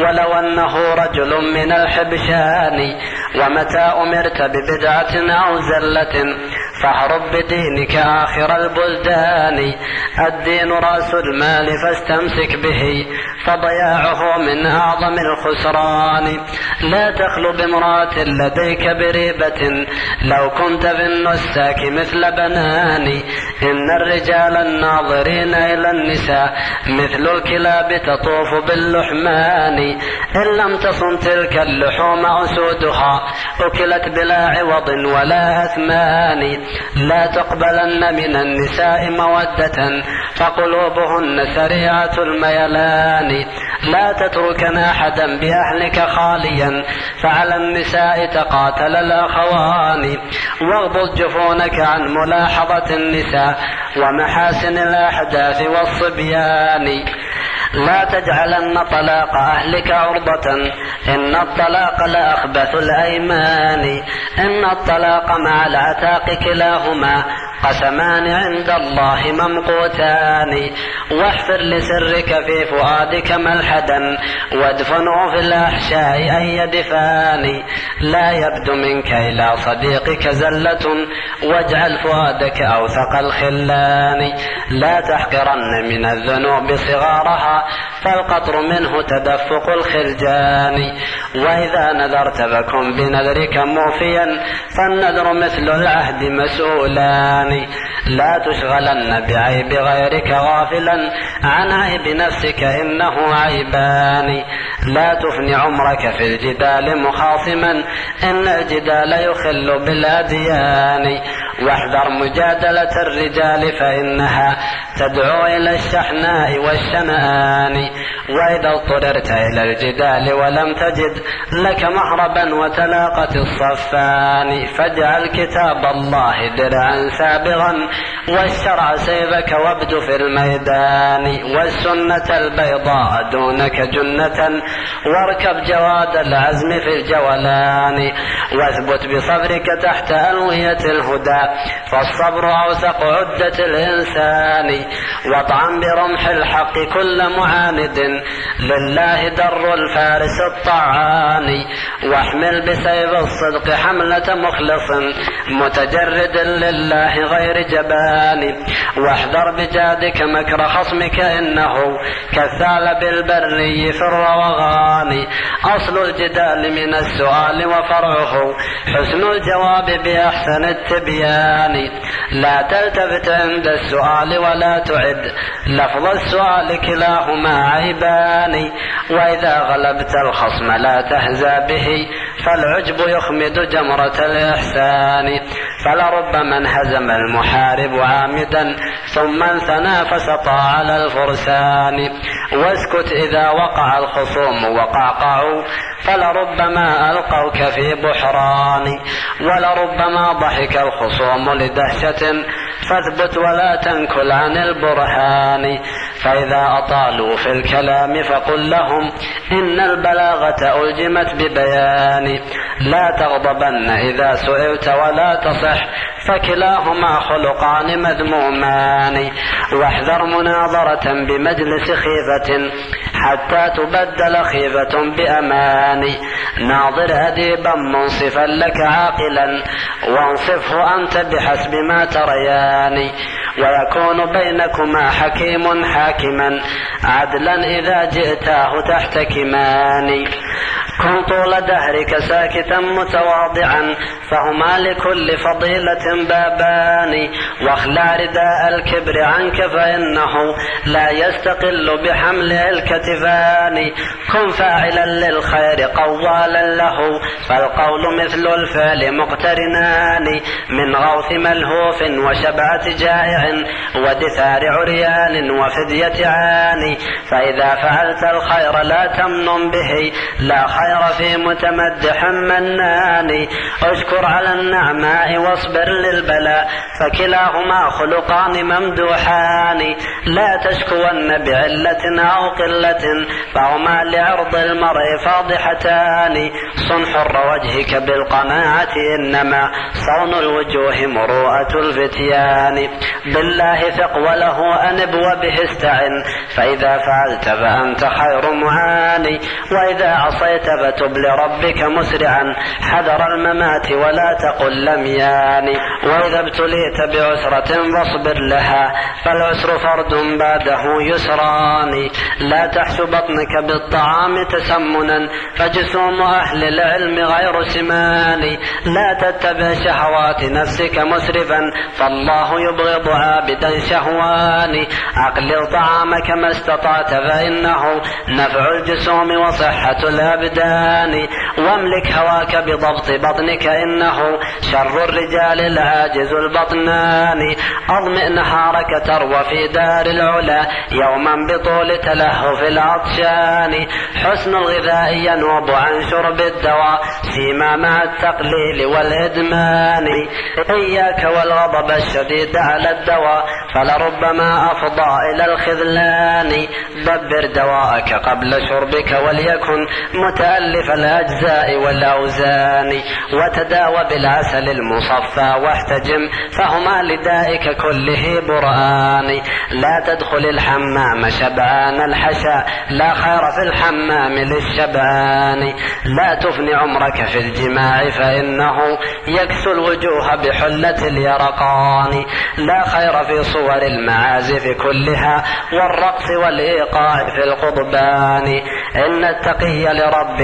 ولو أنه رجل من الحبشان. ومتى أمرت ببدعة أو زلة فاهرب بدينك آخر البلدان. الدين رأس المال فاستمسك به فضياعه من أعظم الخسران. لا تخلو بامرأة لديك بريبة. لو كنت في النساك مثل بنان. إن الرجال الناظرين إلى النساء مثل الكلاب تطوف باللحمان. إن لم تصن تلك اللحوم أسودها أكلت بلا عوض ولا أثمان. لا تقبلن من النساء مودة فقلوبهن سريعة الميلان. لا تتركن أحدا بأهلك خاليا فعلى النساء تقاتل الأخوان. واغضض جفونك عن ملاحظة النساء ومحاسن الأحداث والصبيان. لا تجعلن طلاق أهلك عرضة إن الطلاق لأخبث الأيمان. إن الطلاق مع العتاق كلاهما قسمان عند الله ممقوتان. واحفر لسرك في فؤادك ملحدا وادفنه في الأحشاء أي دفان لا يبدو منك إلى صديقك زلة واجعل فؤادك أوثق الخلان. لا تحقرن من الذنوب صغارها فالقطر منه تدفق الخلجان. وإذا نذرت فكن بنذرك موفيا فالنذر مثل العهد مسؤولان لا تشغلن بعيب غيرك غافلا عن عيب نفسك إنه عيبان. لا تفني عمرك في الجدال مخاصما إن الجدال يخل بالأديان. واحذر مجادلة الرجال فإنها تدعو إلى الشحناء والشنآن. وإذا اضطررت إلى الجدال ولم تجد لك مهربا وتلاقت الصفان. فاجعل كتاب الله درعا سابغا والشرع سيفك وابد في الميدان. والسنة البيضاء دونك جنة واركب جواد العزم في الجولان. واثبت بصبرك تحت ألوية الهدى. فالصبر أوثق عدة الإنسان واطعم برمح الحق كل معاند. لله در الفارس الطعان واحمل بسيف الصدق حملة مخلص. متجرد لله غير جبان واحذر بجادك مكر خصمك إنه كالثعلب البري في الروغان. أصل الجدال من السؤال وفرعه حسن الجواب بأحسن التبيان. لا تلتفت عند السؤال ولا تعد. لفظ السؤال كلاهما عيبان. وإذا غلبت الخصم لا تهزى به. فالعجب يخمد جمرة الإحسان. فلربما انهزم المحارب عامدا ثم انثنى فسطى على الفرسان. واسكت إذا وقع الخصوم وقعقعوا فلربما ألقوك في بحران. ولربما ضحك الخصوم لدهشة فاثبت ولا تنكل عن البرهان. فإذا أطالوا في الكلام فقل لهم إن البلاغة ألجمت ببيان. لا تغضبن إذا سئلت ولا تصح فكلاهما خلقان مذمومان. واحذر مناظرة بمجلس خيفة حتى تبدل خيفة بأمان. ناظر أديبا منصفا لك عاقلا وانصفه أنت بحسب ما تريان. ويكون بينكما حكيم حاكما عدلا إذا جئتاه تحتكمان. كن طول دهرك ساكتا متواضعا فهما لكل فضيلة بابان. واخلع رداء الكبر عنك فإنه لا يستقل بحمل الكتفان. كن فاعلا للخير قوالا له فالقول مثل الفعل مقترنان. من غوث ملهوف وشبعة جائع ودثار عريان وفدية عاني فإذا فعلت الخير لا تمنن به لا خير الخير في متمدح منان. اشكر على النعماء واصبر للبلاء فكلاهما خلقان ممدوحان. لا تشكون بعلة أو قلة فهما لعرض المرء فاضحتان. صن حر وجهك بالقناعة إنما صون الوجوه مروءة الفتيان. بالله ثق وله أنب وبه استعن فإذا فعلت فأنت خير معاني. وإذا عصيت فتب لربك مسرعا حذر الممات ولا تقل لم ياني وإذا ابتليت بعسرة فاصبر لها فالعسر فرد بعده يسران. لا تحش بطنك بالطعام تسمنا فجسوم أهل العلم غير سمان. لا تتبع شهوات نفسك مسرفا فالله يبغض عابدا شهوان. أقلل طعامك ما استطعت فإنه نفع الجسوم وصحة الأبدان. الإنسان واملك هواك بضبط بطنك إنه شر الرجال العاجز البطنان. أضمئ نهارك تروى في دار العلا يوما بطول تلهف العطشان. حسن الغذاء ينوب عن شرب الدواء سيما مع التقليل والإدمان. إياك والغضب الشديد على الدواء فلربما أفضى إلى الخذلان. دبر دواءك قبل شربك وليكن متألف الأجزاء والأوزان وتداوى بالعسل المصفى واحتجم فهما لدائك كله برآن. لا تدخل الحمام شبعان الحشا لا خير في الحمام للشبعان. لا تفني عمرك في الجماع فإنه يكسو الوجوه بحلة اليرقان. لا خير في صور المعازف كلها والرقص والإيقاع في القضبان. إن التقي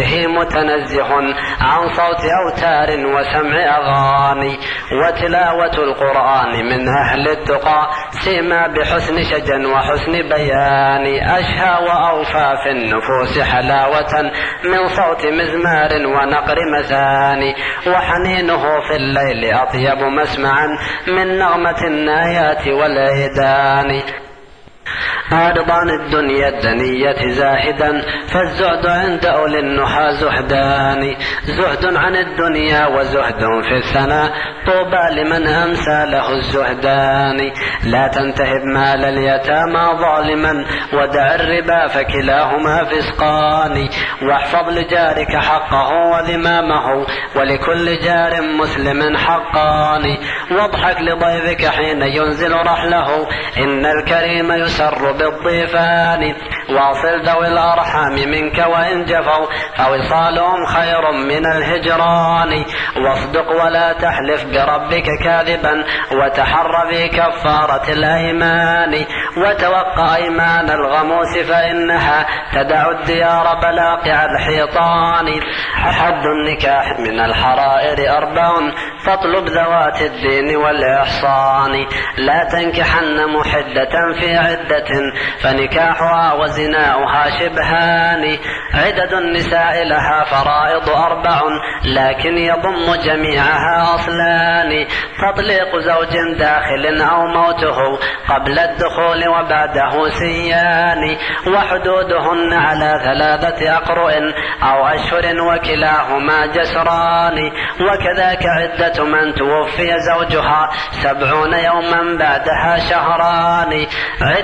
لربه متنزه عن صوت أوتار وسمع أغاني وتلاوة القرآن من أهل التقى سيما بحسن شجن وحسن بيان. أشهى وأوفى في النفوس حلاوة من صوت مزمار ونقر مثاني وحنينه في الليل أطيب مسمعا من نغمة النايات والعيدان عارضان الدنيا الدنية زاهدا فالزهد عند أولي النحى زهدان. زهد عن الدنيا وزهد في الثناء طوبى لمن أمسى له الزهدان. لا تنتهب مال اليتامى ظالما ودع الربا فكلاهما فسقان. واحفظ لجارك حقه وذمامه ولكل جار مسلم حقان. واضحك لضيفك حين ينزل رحله إن الكريم يسر بالضيفان. واصل ذوي الأرحام منك وإن جفوا فوصالهم خير من الهجران. واصدق ولا تحلف بربك كاذبا وتحر في كفارة الأيمان. وتوقع أيمان الغموس فإنها تدع الديار بلاقع الحيطان. حد النكاح من الحرائر أربع فاطلب ذوات الدين والإحصان. لا تنكحن محدة في عدة فنكاحها وزناؤها شبهان. عدد النساء لها فرائض أربع لكن يضم جميعها أصلان. تطليق زوج داخل أو موته قبل الدخول وبعده سيان. وحدودهن على ثلاثة أقرؤ أو أشهر وكلاهما جسران. وكذاك عدة من توفي زوجها سبعون يوما بعدها شهران.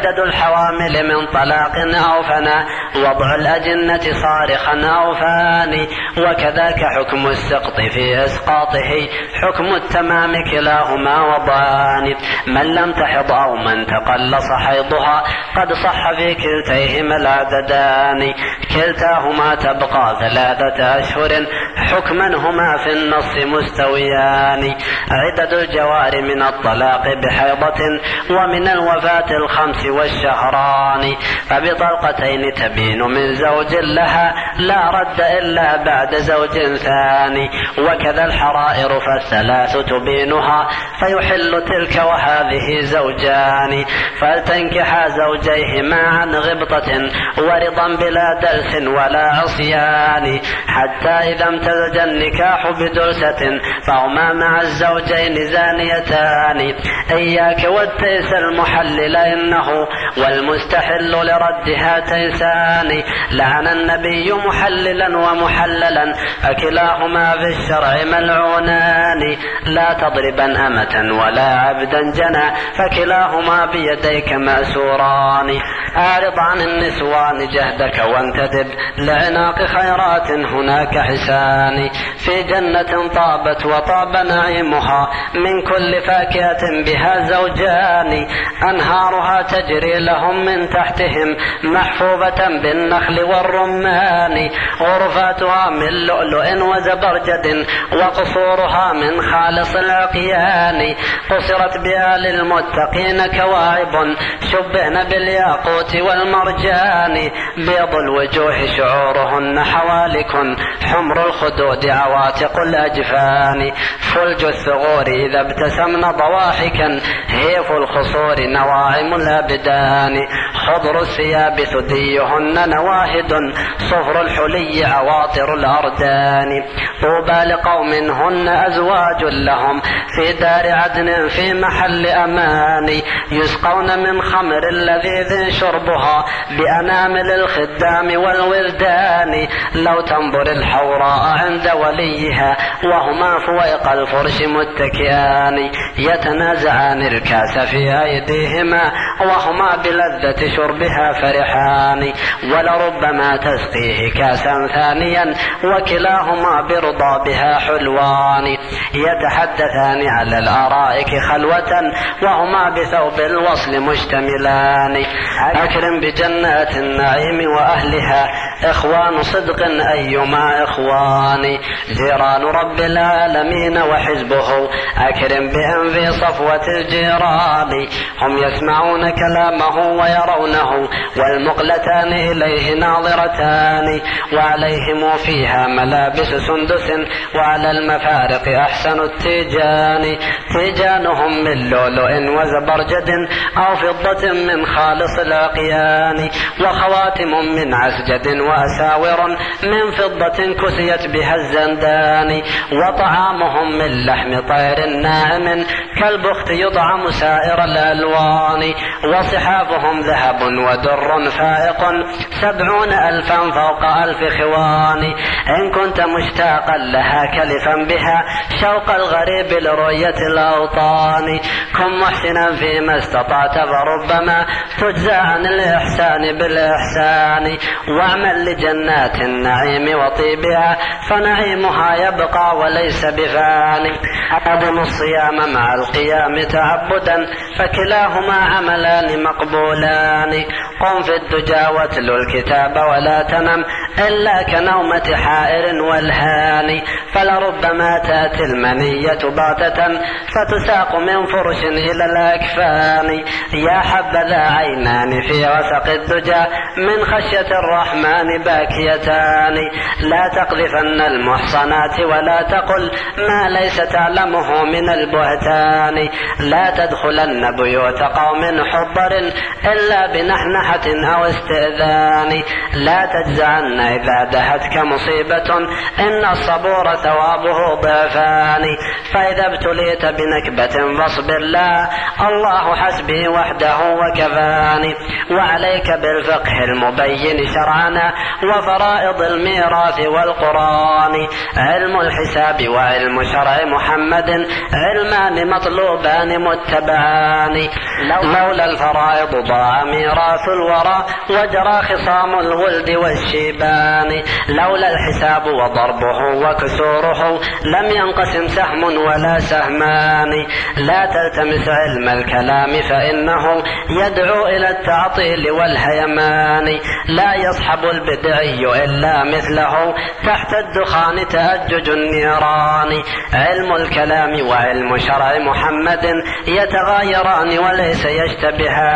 عدد الحوامل من طلاق أو فنا وضع الأجنة صارخا أو فاني وكذاك حكم السقط في إسقاطه حكم التمام كلاهما وضان. من لم تحض أو من تقلص حيضها قد صح في كلتيهما العددان كلتاهما تبقى ثلاثة أشهر حكما هما في النص مستويان. عدد الجوار من الطلاق بحيضة ومن الوفاة الخمس والشهران. فبطلقتين تبين من زوج لها لا رد إلا بعد زوج ثاني. وكذا الحرائر فالثلاث تبينها فيحل تلك وهذه زوجان. فلتنكحا زوجيهما عن غبطة ورضا بلا دلس ولا عصيان. حتى إذا امتزج النكاح بدلسة فهما مع الزوجين زانيتان. إياك والتيس المحلل إنه والمستحل لردها تيسان لعن النبي محللا ومحللا فكلاهما في الشرع ملعونان لا تضربا أمة ولا عبدا جنى فكلاهما بيديك مأسوران. أعرض عن النسوان جهدك وانتدب لعناق خيرات هناك حسان. في جنة طابت وطاب نعيمها من كل فاكهة بها زوجان أنهارها تجري لهم من تحتهم محفوظة بالنخل والرمان. غرفاتها من لؤلؤ وزبرجد وقصورها من خالص العقيان. قصرت بها للمتقين كواعب شبهن بالياقوت والمرجان. بيض الوجوه شعورهن حوالك حمر الخدود عواتق الأجفان. فلج الثغور إذا ابتسمن ضواحكا هيف الخصور نواعم الأبدان خضر الثياب ثديهن نواهد. صفر الحلي عواطر الأردان. طوبى لقوم هن أزواج لهم. في دار عدن في محل أمان. يسقون من خمر لذيذ شربها بأنامل الخدام والولدان لو تنظر الحوراء عند وليها وهما فويق الفرش متكئان. يتنازعان الكاس في أيديهما وهما بلذة بشربها فرحان ولربما تسقيه كاسا ثانيا وكلاهما برضا بها حلوان. يتحدثان على الأرائك خلوة وهما بثوب الوصل مشتملان. أكرم بجنات النعيم وأهلها إخوان صدق أيما إخوان. جيران رب العالمين وحزبه أكرم بهم في صفوة الجيران. هم يسمعون كلامه ويرونه والمقلتان إليه ناظرتان وعليهم فيها ملابس سندس وعلى المفارق أحسن التيجان. تيجانهم من لؤلؤ وزبرجد أو فضة من خالص العقيان وخواتم من عسجد وأساور من فضة كسيت بها الزندان وطعامهم من لحم طير ناعم كالبخت يطعم سائر الألوان وصحافهم ذهب ودر فائق سبعون ألفا فوق ألف خوان. إن كنت مشتاقا لها كلفا بها شوق الغريب لرؤية الأوطان. كن محسنا فيما استطعت فربما تجزى عن الإحسان بالإحسان. واعمل لجنات النعيم وطيبها فنعيمها يبقى وليس بفاني أدم الصيام مع القيام تعبدا فكلاهما عملان مقبولان قم في الدجى واتلو الكتاب ولا تنم إلا كنومة حائر والهان فلربما تأتي المنية بغتة فتساق من فرش إلى الأكفان. يا حبذا عينان في وسق الدجى من خشية الرحمن باكيتان. لا تقذفن المحصنات ولا تقل ما ليس تعلمه من البهتان. لا تدخلن بيوت قوم حضر إلا بنحنحة أو استئذان. لا تجزعن إذا دهتك مصيبة إن الصبور ثوابه ضعفان. فإذا ابتليت بنكبة فاصبر لا الله حسبي وحده وكفاني وعليك بالفقه المبين شرعنا وفرائض الميراث والقرآن. علم الحساب وعلم شرع محمد علمان مطلوبان متبعان. لولا الفرائض ضاع ميراث الورى وجرى خصام الولد والشيبان. لولا الحساب وضربه وكسوره لم ينقسم سهم ولا سهمان. لا تلتمس علم الكلام فإنه يدعو إلى التعطيل والهيمان. لا يصحب البدعي إلا مثله تحت الدخان تأجج النيران. علم الكلام وعلم شرع محمد يتغايران وليس يشتبهان.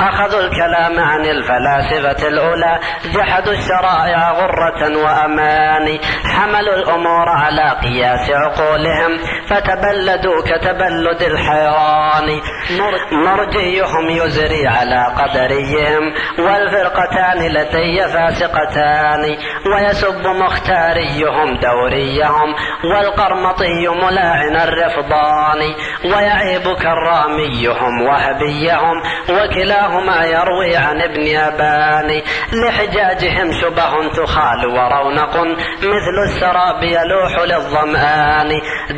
أخذوا الكلام عن الفلاسفة الأولى جحدوا الشرائع غرة وأمان. حملوا الأمور على قياس عقولهم فتبلدوا كتبلد الحيران. مرجيهم يزري على قدريهم والفرقتان لدي فاسقتان. ويسب مختاريهم دوريهم والقرمطي ملاعن الرفضان. ويعيب كراميهم وهبيهم وكلاهما يروي عن ابن أبان. لحجاجهم شبه تخال ورونق مثل السراب يلوح للظمآن.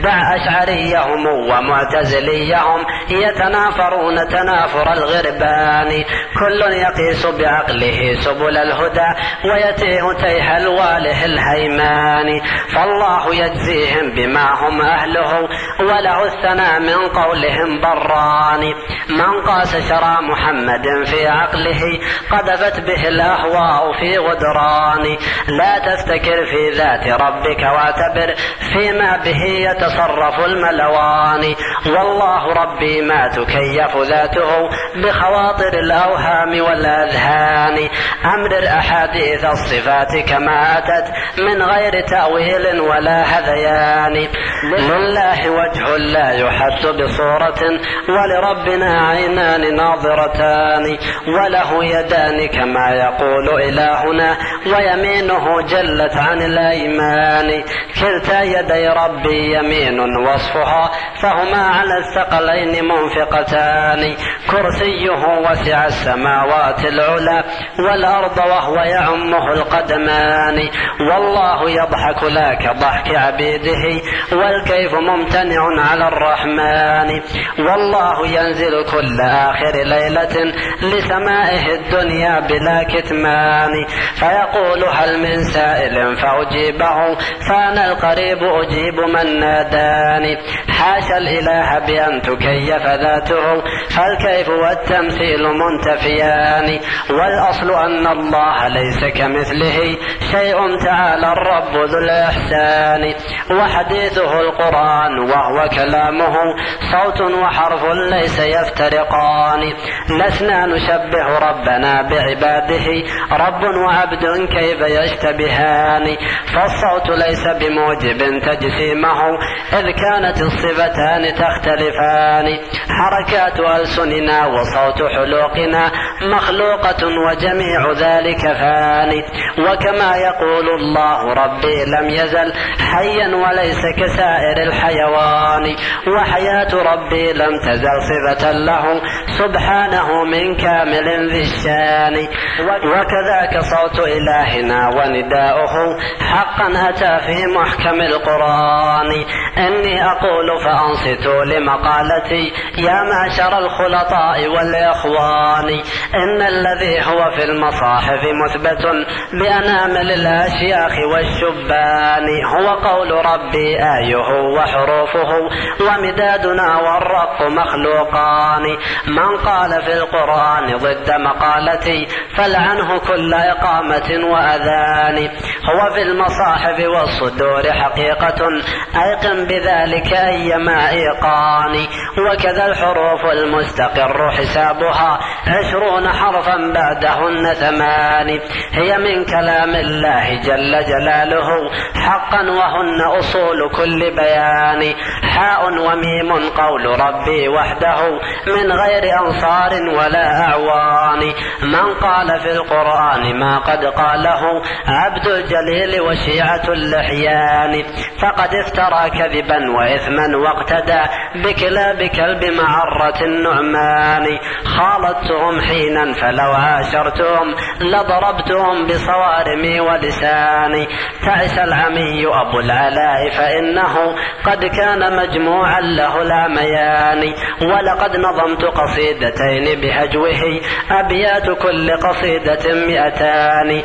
دع أشعريهم ومعتزليهم يتنافرون تنافر الغربان. كل يقيس بعقله سبل الهدى ويتيه تيه الواله الهيمان. فالله يجزيهم بما هم أهله وله الثناء من قولهم بران. من قاس شرى محمد في عقله قذفت به الأهواء في غدران. لا تفتكر في ذات ربك واعتبر فيما به يتصرف الملوان. والله ربي ما تكيف ذاته بخواطر الأوهام والأذهان. أمرر أحاديث الصفات كما أتت من غير تأويل ولا هذيان. لله وجه لا يحد بصورة ولربنا عينان ناظرتان وله يدان كما يقول إلهنا ويمينه جلت عن الأيمان كلتا يدي ربي يمين وصفها فهما على الثقلين منفقتان كرسيه وسع السماوات العلى والأرض الأرض وهو يعمه القدمان والله يضحك لا كضحك عبيده والكيف ممتنع على الرحمن؟ والله ينزل كل آخر ليلة لسمائه الدنيا بلا كتمان. فيقول هل من سائل فأجيبه فأنا القريب أجيب من ناداني. حاشا الإله بأن تكيف ذاته فالكيف والتمثيل منتفيان. والأصل أن الله ليس كمثله شيء تعالى الرب ذو الإحسان. وحديثه القرآن وهو كلامه صوت وحرف ليس يفترقان. لسنا نشبه ربنا بعباده رب وعبد كيف يشتبهان؟ فالصوت ليس بموجب تجسيمه إذ كانت الصفتان تختلفان. حركات ألسننا وصوت حلوقنا مخلوقة وجميع ذلك فاني وكما يقول الله ربي لم يزل حيا وليس كسائر الحيوان. وحياة ربي لم تزل صفة له سبحانه من كامل ذي الشان. وكذاك صوت إلهنا ونداؤه. حقا أتى في محكم القرآن. إني أقول فأنصتوا لمقالتي. يا معشر الخلطاء والإخوان. إن الذي هو في المصاحف مثبت بأنامل الأشياخ والشبان. هو قول ربي آيه وحروفه ومدادنا والرق مخلوقان. من قال في القرآن ضد مقالتي فلعنه كل إقامة وأذان. هو في المصاحف والصدور حقيقة. أيقن بذلك أيما إيقان. وكذا الحروف المستقر حسابها. عشرون حرفا بعدهن ثمان. هي من كلام الله جل جلاله. حقا وهن أصول كل بيان حاء وميم قول ربي وحده من غير أنصار ولا أعوان. من قال في القرآن ما قد قاله عبد الجليل وشيعة اللحيان. فقد افترى كذبا وإثما واقتدى بكلاب كلب معرة النعمان. خالطتهم حينا فلو عاشرتهم لضربتهم بصوارمي ولساني تعس العمي أبو العلاء فإنه قد كان مجموعا له العميان ولقد نظمت قصيدتين بهجوه أبيات كل قصيدة مئتان.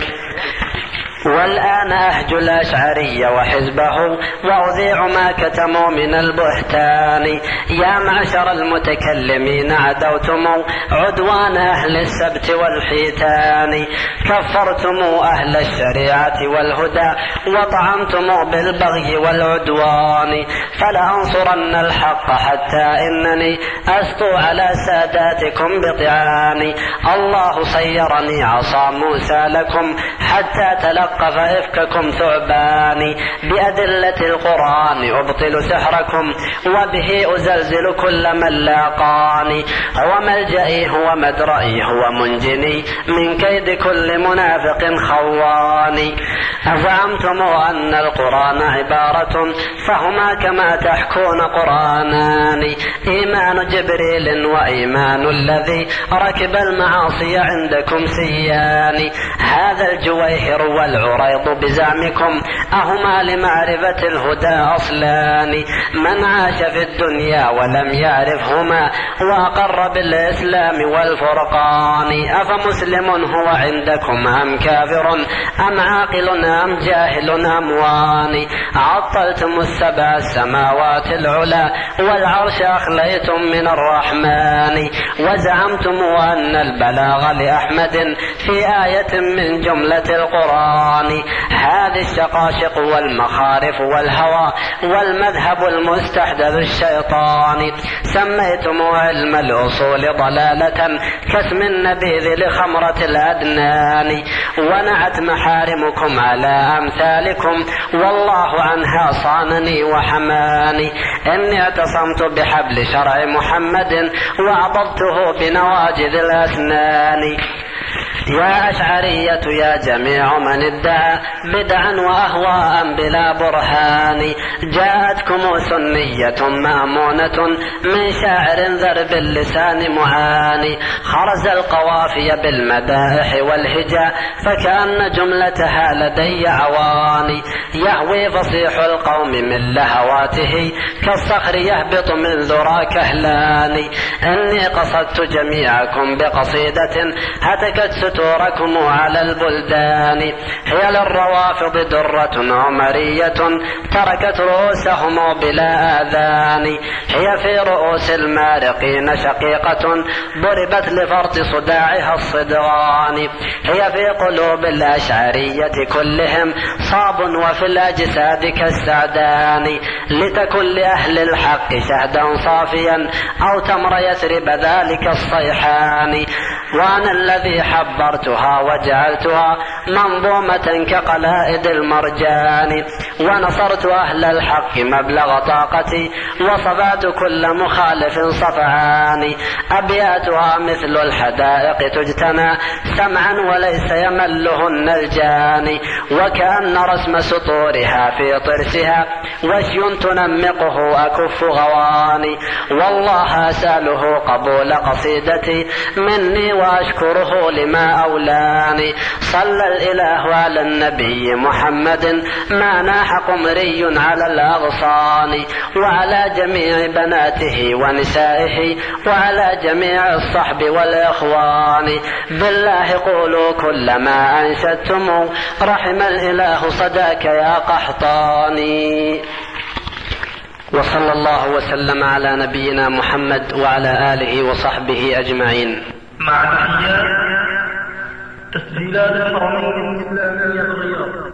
والآن أهج الأشعري وحزبه وأذيع ما كتموا من البهتان. يا معشر المتكلمين عدوتم عدوان أهل السبت والحيتان. كفرتم أهل الشريعة والهدى وطعنتم بالبغي والعدوان. فلأنصرن الحق حتى إنني أسطو على ساداتكم بطعاني الله صيرني عصا موسى لكم حتى تلقى تلقف إفككم ثعبان بأدلة القرآن أبطل سحركم وبه أزلزل كل من لاقاني هو ملجئي هو مدرئي هو منجني من كيد كل منافق خواني أزعمتم أن القرآن عبارة فهما كما تحكون قرآنان إيمان جبريل وإيمان الذي ركب المعاصي عندكم سيان هذا الجويهر والعريض بزعمكم أهما لمعرفة الهدى أصلان. من عاش في الدنيا ولم يعرفهما وأقر بالإسلام والفرقان أفمسلم هو عندكم أم كافر؟ أم عاقل أم جاهل أم واني عطلتم السبع السماوات العلى والعرش أخليتم من الرحمن. وزعمتم أن البلاغ لأحمد في آية من جملة القرآن. هذه الشقاشق والمخارف والهوى والمذهب المستحدث الشيطان. سميتم علم الأصول ضلالة كاسم النبيذ لخمرة الأدنان. ونعت محارمكم على أمثالكم. والله عنها صانني وحماني. إني اعتصمت بحبل شرع محمد وعضدته بنواجذ الأسنان. يا أشعرية يا جميع من ادعى بدعا وأهواء بلا برهان. جاءتكم سنية مأمونة من شاعر ذر باللسان معاني. خرز القوافي بالمدائح والهجا فكأن جملتها لدي عواني يهوي فصيح القوم من لهواته كالصخر يهبط من ذرى كهلان. إني قصدت جميعكم بقصيدة هتكت ستوركم على البلدان. هي للروافض درة عمرية تركت رؤوسهم بلا آذان. هي في رؤوس المارقين شقيقة ضربت لفرط صداعها الصدغان هي في قلوب الأشعرية كلهم صاب وفي الأجساد كالسعدان. لتكن لأهل الحق شهدا صافيا أو تمر يثرب ذلك الصيحان. وأنا الذي حبرتها وجعلتها منظومة كقلائد المرجان ونصرت أهل الحق مبلغ طاقتي وصفات كل مخالف صفعان أبياتها مثل الحدائق تجتمع سمعا وليس يملهن الجاني. وكأن رسم سطورها في طرسها وشي تنمقه أكف غواني. والله أسأله قبول قصيدتي مني وأشكره لما أولاني. صلى الإله على النبي محمد ما ناح قمري على الأغصان وعلى جميع بناته ونسائه وعلى جميع الصحب والإخوان. بالله قولوا كل ما أنشدتم. رحم الإله صداك يا قحطاني. وصلى الله وسلم على نبينا محمد وعلى آله وصحبه أجمعين. مع تحيات تسجيلات الحرمين الإسلامية الرياض